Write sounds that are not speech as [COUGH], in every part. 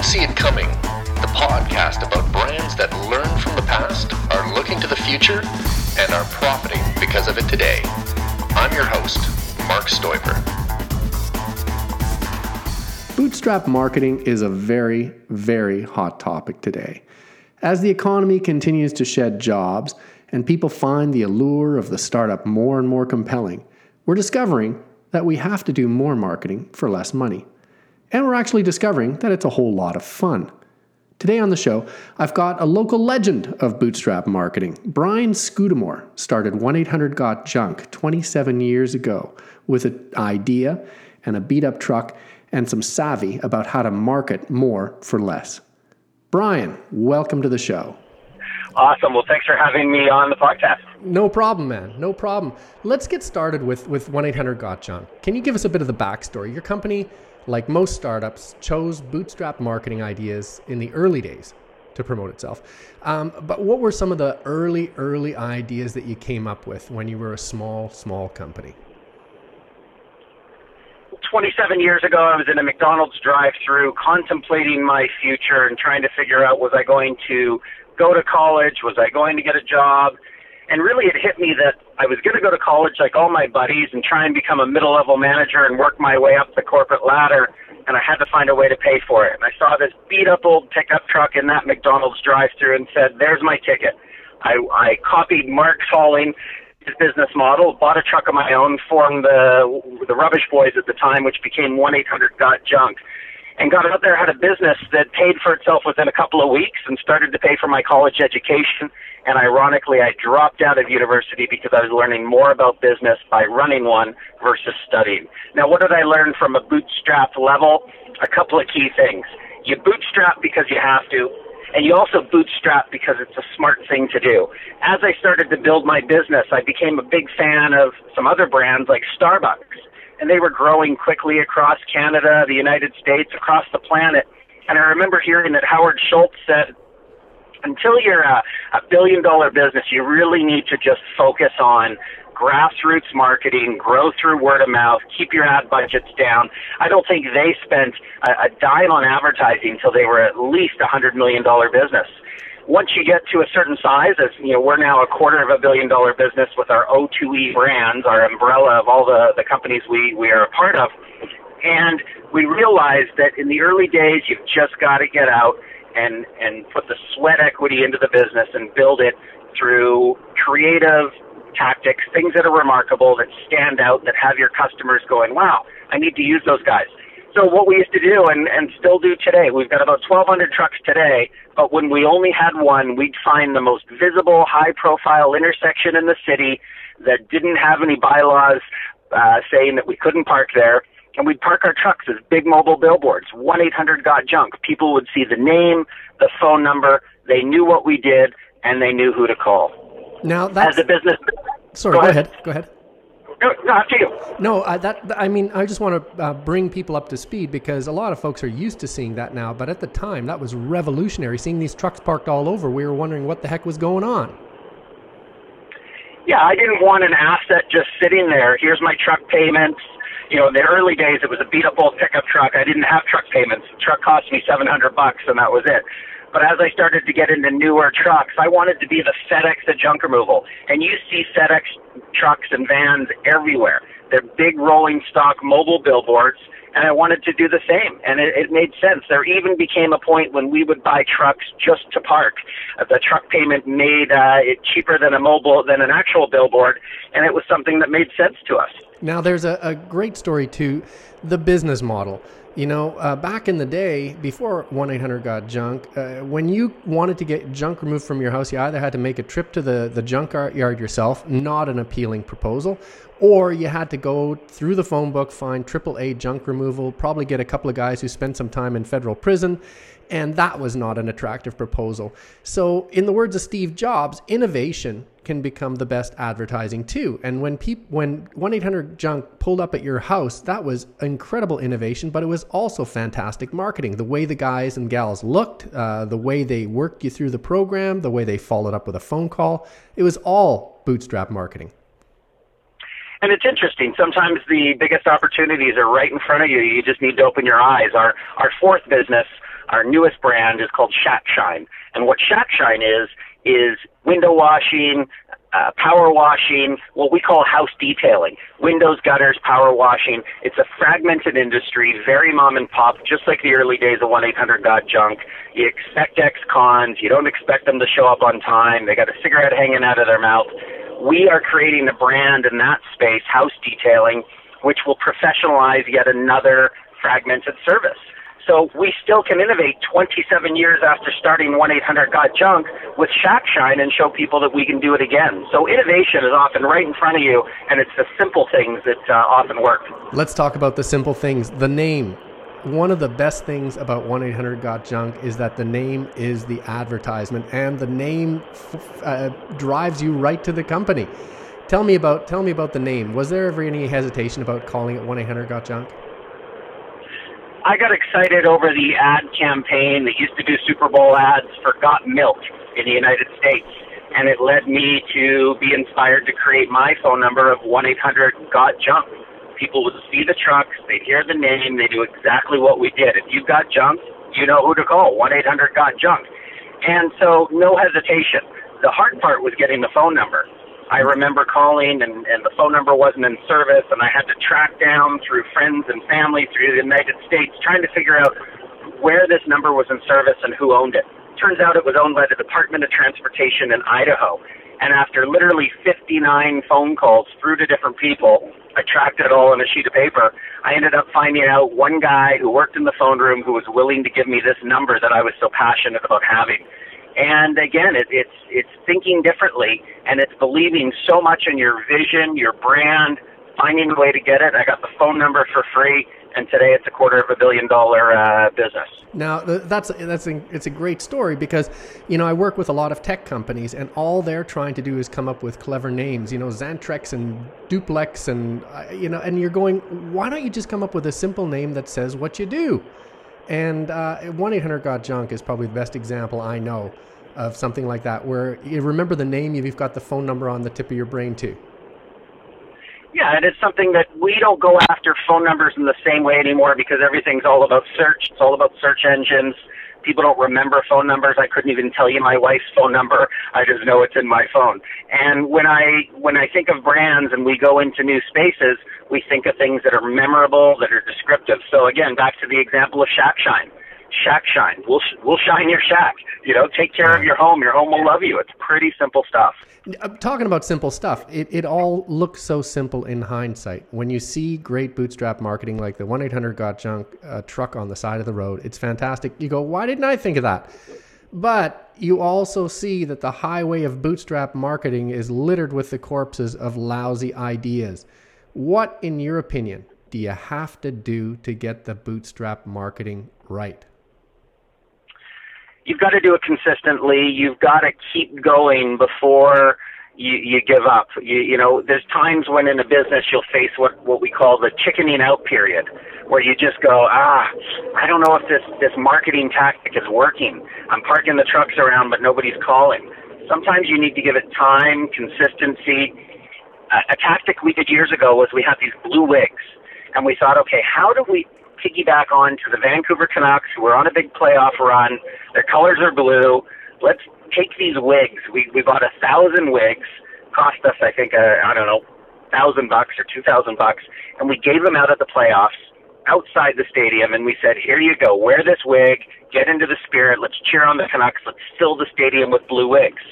Didn't See It Coming, the podcast about brands that learn from the past, are looking to the future, and are profiting because of it today. I'm your host, Marc Stoiber. Bootstrap marketing is a very, very hot topic today. As the economy continues to shed jobs and people find the allure of the startup more and more compelling, we're discovering that we have to do more marketing for less money. And we're actually discovering that it's a whole lot of fun. Today on the show, I've got a local legend of bootstrap marketing. Brian Scudamore started 1 800 Got Junk 27 years ago with an idea and a beat up truck and some savvy about how to market more for less. Brian, welcome to the show. Awesome. Well, thanks for having me on the podcast. No problem, man. No problem. Let's get started with with 1 800 Got Junk. Can you give us a bit of the backstory? Your company, like most startups, chose bootstrap marketing ideas in the early days to promote itself. Um, but what were some of the early, early ideas that you came up with when you were a small, small company? 27 years ago, I was in a McDonald's drive-through, contemplating my future and trying to figure out was I going to go to college, was I going to get a job, and really it hit me that I was going to go to college like all my buddies and try and become a middle-level manager and work my way up the corporate ladder, and I had to find a way to pay for it. And I saw this beat-up old pickup truck in that McDonald's drive-through and said, "There's my ticket." I, I copied Mark Salling his business model, bought a truck of my own, formed the the Rubbish Boys at the time, which became 1-800 Got Junk, and got out there had a business that paid for itself within a couple of weeks and started to pay for my college education. And ironically, I dropped out of university because I was learning more about business by running one versus studying. Now, what did I learn from a bootstrap level? A couple of key things. You bootstrap because you have to and you also bootstrap because it's a smart thing to do. As I started to build my business, I became a big fan of some other brands like Starbucks, and they were growing quickly across Canada, the United States, across the planet. And I remember hearing that Howard Schultz said, until you're a, a billion dollar business, you really need to just focus on grassroots marketing, grow through word of mouth, keep your ad budgets down. I don't think they spent a, a dime on advertising until they were at least a hundred million dollar business. Once you get to a certain size, as you know, we're now a quarter of a billion dollar business with our O2E brands, our umbrella of all the, the companies we, we are a part of. And we realized that in the early days, you've just got to get out and, and put the sweat equity into the business and build it through creative tactics, things that are remarkable, that stand out, that have your customers going, wow, I need to use those guys. So what we used to do and, and still do today, we've got about 1,200 trucks today, but when we only had one, we'd find the most visible, high-profile intersection in the city that didn't have any bylaws uh, saying that we couldn't park there, and we'd park our trucks as big mobile billboards. 1-800-GOT-JUNK. People would see the name, the phone number, they knew what we did, and they knew who to call. Now that's as a business. Sorry, go, go ahead. ahead. Go ahead. No, no. No, uh, that I mean, I just want to uh, bring people up to speed because a lot of folks are used to seeing that now, but at the time that was revolutionary. Seeing these trucks parked all over, we were wondering what the heck was going on. Yeah, I didn't want an asset just sitting there. Here's my truck payments. You know, in the early days, it was a beat up old pickup truck. I didn't have truck payments. The truck cost me seven hundred bucks, and that was it. But as I started to get into newer trucks, I wanted to be the FedEx of junk removal. And you see FedEx trucks and vans everywhere. They're big rolling stock mobile billboards, and I wanted to do the same. And it, it made sense. There even became a point when we would buy trucks just to park. Uh, the truck payment made uh, it cheaper than a mobile than an actual billboard, and it was something that made sense to us. Now, there's a, a great story to the business model. You know, uh, back in the day, before 1 800 got junk, uh, when you wanted to get junk removed from your house, you either had to make a trip to the, the junk yard yourself, not an appealing proposal, or you had to go through the phone book, find AAA junk removal, probably get a couple of guys who spent some time in federal prison, and that was not an attractive proposal. So, in the words of Steve Jobs, innovation can become the best advertising too. And when people, when 1-800-JUNK pulled up at your house, that was incredible innovation, but it was also fantastic marketing. The way the guys and gals looked, uh, the way they worked you through the program, the way they followed up with a phone call, it was all bootstrap marketing. And it's interesting. Sometimes the biggest opportunities are right in front of you. You just need to open your eyes. Our our fourth business our newest brand is called Shack Shine. And what Shack Shine is, is window washing, uh, power washing, what we call house detailing, windows, gutters, power washing. It's a fragmented industry, very mom and pop, just like the early days of 1-800-GOT-JUNK. You expect ex-cons. You don't expect them to show up on time. They got a cigarette hanging out of their mouth. We are creating a brand in that space, house detailing, which will professionalize yet another fragmented service. So we still can innovate 27 years after starting 1-800-GOT-JUNK with Shack Shine and show people that we can do it again. So innovation is often right in front of you, and it's the simple things that uh, often work. Let's talk about the simple things. The name. One of the best things about 1-800-GOT-JUNK is that the name is the advertisement, and the name f- uh, drives you right to the company. Tell me about tell me about the name. Was there ever any hesitation about calling it 1-800-GOT-JUNK? I got excited over the ad campaign that used to do Super Bowl ads for Got Milk in the United States. And it led me to be inspired to create my phone number of 1 800 Got Junk. People would see the trucks, they'd hear the name, they do exactly what we did. If you've got junk, you know who to call 1 800 Got Junk. And so, no hesitation. The hard part was getting the phone number. I remember calling and, and the phone number wasn't in service and I had to track down through friends and family through the United States trying to figure out where this number was in service and who owned it. Turns out it was owned by the Department of Transportation in Idaho. And after literally 59 phone calls through to different people, I tracked it all on a sheet of paper. I ended up finding out one guy who worked in the phone room who was willing to give me this number that I was so passionate about having. And again, it, it's it's thinking differently, and it's believing so much in your vision, your brand, finding a way to get it. I got the phone number for free, and today it's a quarter of a billion dollar uh, business. Now that's that's a, it's a great story because you know I work with a lot of tech companies, and all they're trying to do is come up with clever names. You know, Xantrex and Duplex, and uh, you know, and you're going, why don't you just come up with a simple name that says what you do? And uh, 1 800 Got Junk is probably the best example I know of something like that, where you remember the name, you've got the phone number on the tip of your brain too. Yeah, and it's something that we don't go after phone numbers in the same way anymore because everything's all about search. It's all about search engines. People don't remember phone numbers. I couldn't even tell you my wife's phone number. I just know it's in my phone. And when I when I think of brands and we go into new spaces, we think of things that are memorable, that are descriptive. So again, back to the example of Shack Shine. Shack Shine. We'll we'll shine your shack. You know, take care of your home. Your home will love you. It's pretty simple stuff. I'm talking about simple stuff. It it all looks so simple in hindsight. When you see great bootstrap marketing like the 1 800 Got Junk uh, truck on the side of the road, it's fantastic. You go, why didn't I think of that? But you also see that the highway of bootstrap marketing is littered with the corpses of lousy ideas. What, in your opinion, do you have to do to get the bootstrap marketing right? You've got to do it consistently. You've got to keep going before you, you give up. You, you know, there's times when in a business you'll face what, what we call the chickening out period, where you just go, ah, I don't know if this, this marketing tactic is working. I'm parking the trucks around, but nobody's calling. Sometimes you need to give it time, consistency, a, tactic we did years ago was we had these blue wigs, and we thought, okay, how do we piggyback on to the Vancouver Canucks who are on a big playoff run? Their colors are blue. Let's take these wigs. We we bought a thousand wigs, cost us I think a, I don't know, thousand bucks or two thousand bucks, and we gave them out at the playoffs outside the stadium, and we said, here you go, wear this wig, get into the spirit, let's cheer on the Canucks, let's fill the stadium with blue wigs.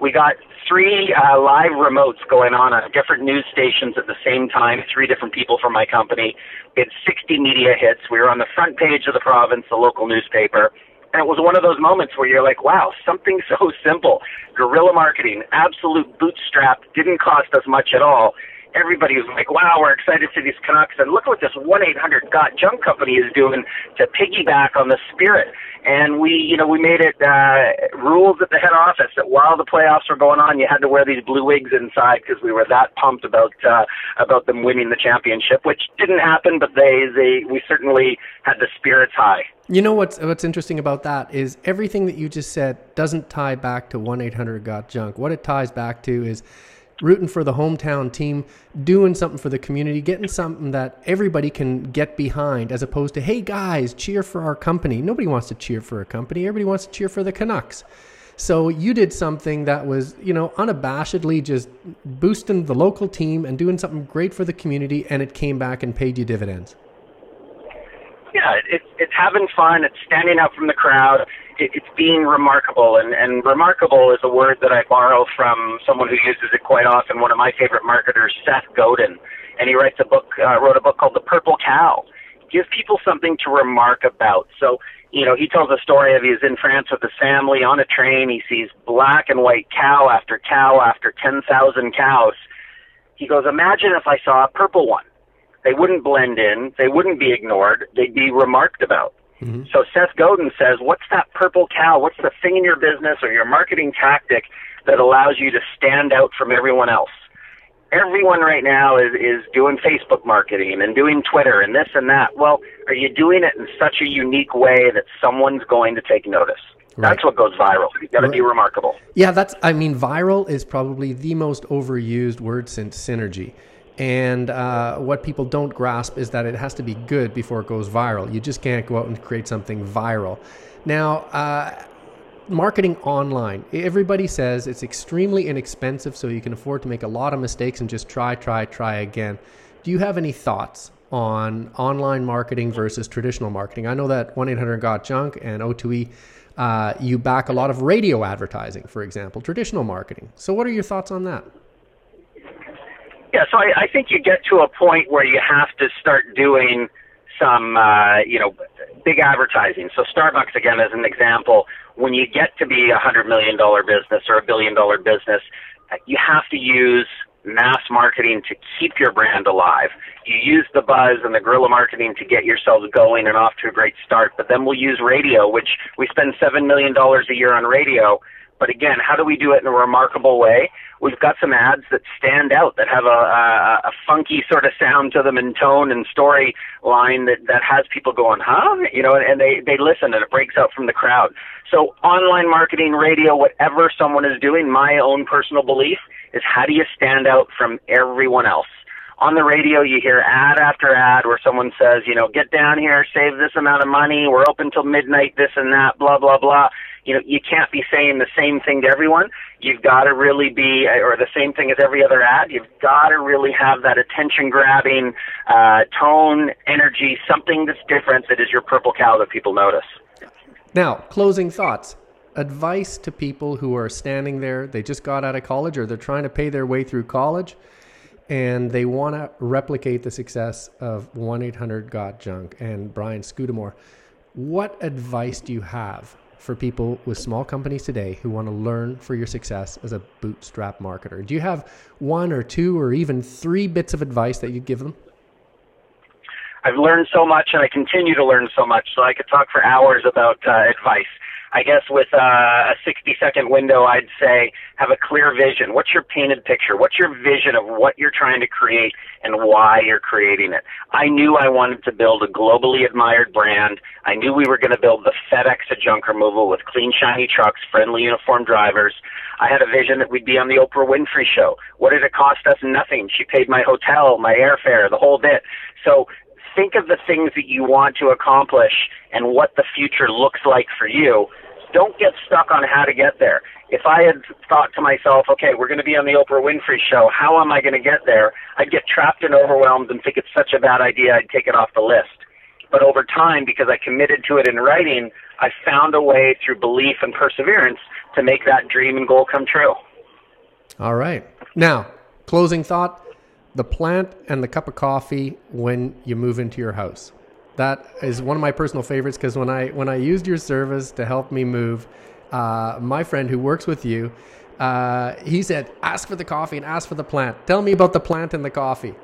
We got three uh, live remotes going on at different news stations at the same time, three different people from my company. We had 60 media hits. We were on the front page of the province, the local newspaper. And it was one of those moments where you're like, wow, something [LAUGHS] so simple. Guerrilla marketing, absolute bootstrap, didn't cost us much at all everybody was like, wow, we're excited for these Canucks. And look what this 1 800 Got Junk Company is doing to piggyback on the spirit. And we, you know, we made it uh, rules at the head office that while the playoffs were going on, you had to wear these blue wigs inside because we were that pumped about uh, about them winning the championship, which didn't happen, but they, they we certainly had the spirits high. You know what's what's interesting about that is everything that you just said doesn't tie back to 1 800 Got Junk. What it ties back to is rooting for the hometown team, doing something for the community, getting something that everybody can get behind, as opposed to, hey guys, cheer for our company. Nobody wants to cheer for a company, everybody wants to cheer for the Canucks. So you did something that was, you know, unabashedly just boosting the local team and doing something great for the community, and it came back and paid you dividends. Yeah, it's it's having fun. It's standing out from the crowd. It, it's being remarkable, and and remarkable is a word that I borrow from someone who uses it quite often. One of my favorite marketers, Seth Godin, and he writes a book, uh, wrote a book called The Purple Cow. Give people something to remark about. So you know, he tells a story of he's in France with his family on a train. He sees black and white cow after cow after 10,000 cows. He goes, Imagine if I saw a purple one. They wouldn't blend in, they wouldn't be ignored, they'd be remarked about. Mm-hmm. So Seth Godin says, What's that purple cow? What's the thing in your business or your marketing tactic that allows you to stand out from everyone else? everyone right now is is doing Facebook marketing and doing Twitter and this and that. Well, are you doing it in such a unique way that someone's going to take notice? Right. That's what goes viral. You've got to right. be remarkable. Yeah, that's. I mean, viral is probably the most overused word since synergy. And uh, what people don't grasp is that it has to be good before it goes viral. You just can't go out and create something viral. Now, uh, marketing online. Everybody says it's extremely inexpensive, so you can afford to make a lot of mistakes and just try, try, try again. Do you have any thoughts on online marketing versus traditional marketing? I know that 1 800 Got Junk and O2E, uh, you back a lot of radio advertising, for example, traditional marketing. So, what are your thoughts on that? Yeah, so I, I think you get to a point where you have to start doing some, uh, you know, big advertising. So Starbucks, again, as an example, when you get to be a hundred million dollar business or a billion dollar business, you have to use mass marketing to keep your brand alive. You use the buzz and the guerrilla marketing to get yourselves going and off to a great start. But then we'll use radio, which we spend seven million dollars a year on radio but again, how do we do it in a remarkable way? We've got some ads that stand out, that have a, a, a funky sort of sound to them and tone and story line that, that has people going, huh? You know, and they, they listen and it breaks out from the crowd. So online marketing, radio, whatever someone is doing, my own personal belief is how do you stand out from everyone else? on the radio you hear ad after ad where someone says, you know, get down here, save this amount of money, we're open till midnight, this and that, blah blah blah you know, you can't be saying the same thing to everyone. You've got to really be, or the same thing as every other ad. You've got to really have that attention grabbing uh, tone, energy, something that's different that is your purple cow that people notice. Now, closing thoughts. Advice to people who are standing there, they just got out of college or they're trying to pay their way through college and they want to replicate the success of 1 800 Got Junk and Brian Scudamore. What advice do you have for people with small companies today who want to learn for your success as a bootstrap marketer? Do you have one or two or even three bits of advice that you'd give them? I've learned so much and I continue to learn so much, so I could talk for hours about uh, advice. I guess with uh, a 60 second window, I'd say have a clear vision. What's your painted picture? What's your vision of what you're trying to create and why you're creating it? I knew I wanted to build a globally admired brand. I knew we were going to build the FedEx of junk removal with clean, shiny trucks, friendly, uniformed drivers. I had a vision that we'd be on the Oprah Winfrey show. What did it cost us? Nothing. She paid my hotel, my airfare, the whole bit. So think of the things that you want to accomplish and what the future looks like for you. Don't get stuck on how to get there. If I had thought to myself, okay, we're going to be on the Oprah Winfrey show, how am I going to get there? I'd get trapped and overwhelmed and think it's such a bad idea, I'd take it off the list. But over time, because I committed to it in writing, I found a way through belief and perseverance to make that dream and goal come true. All right. Now, closing thought the plant and the cup of coffee when you move into your house. That is one of my personal favorites because when I when I used your service to help me move, uh, my friend who works with you, uh, he said, "Ask for the coffee and ask for the plant." Tell me about the plant and the coffee.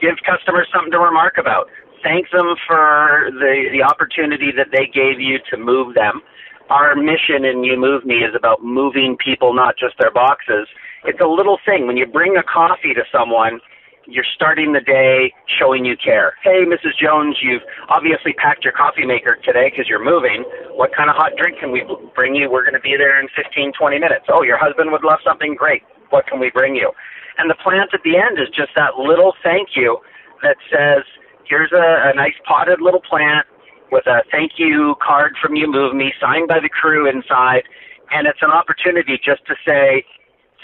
Give customers something to remark about. Thank them for the the opportunity that they gave you to move them. Our mission in You Move Me is about moving people, not just their boxes it's a little thing. When you bring a coffee to someone, you're starting the day showing you care. Hey, Mrs. Jones, you've obviously packed your coffee maker today because you're moving. What kind of hot drink can we bring you? We're going to be there in 15, 20 minutes. Oh, your husband would love something great. What can we bring you? And the plant at the end is just that little thank you that says, here's a, a nice potted little plant with a thank you card from You Move Me signed by the crew inside. And it's an opportunity just to say,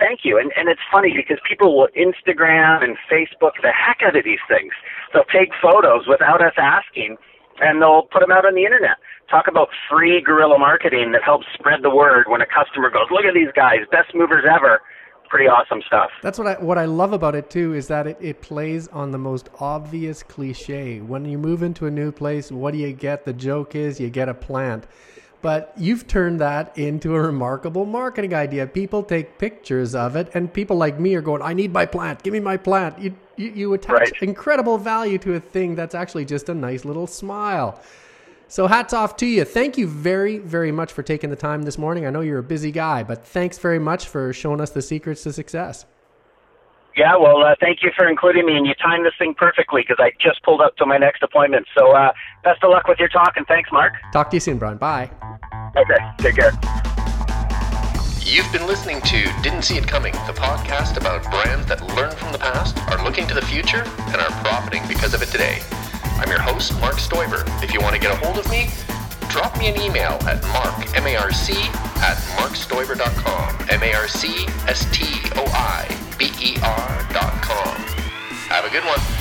thank you. And, and it's funny because people will Instagram and Facebook the heck out of these things. They'll take photos without us asking and they'll put them out on the internet. Talk about free guerrilla marketing that helps spread the word when a customer goes, look at these guys, best movers ever pretty awesome stuff. That's what I what I love about it too is that it, it plays on the most obvious cliche. When you move into a new place, what do you get? The joke is you get a plant. But you've turned that into a remarkable marketing idea. People take pictures of it, and people like me are going, "I need my plant. Give me my plant." You you, you attach right. incredible value to a thing that's actually just a nice little smile. So hats off to you. Thank you very, very much for taking the time this morning. I know you're a busy guy, but thanks very much for showing us the secrets to success. Yeah, well, uh, thank you for including me, and you timed this thing perfectly because I just pulled up to my next appointment. So, uh, best of luck with your talk, and thanks, Marc. Talk to you soon, Brian. Bye. Okay, take care. You've been listening to Didn't See It Coming, the podcast about brands that learn from the past, are looking to the future, and are profiting because of it today. I'm your host, Marc Stoiber. If you want to get a hold of me, drop me an email at marc, M-A-R-C, at marcstoiber.com, M-A-R-C-S-T-O-I-B-E-R dot com. Have a good one.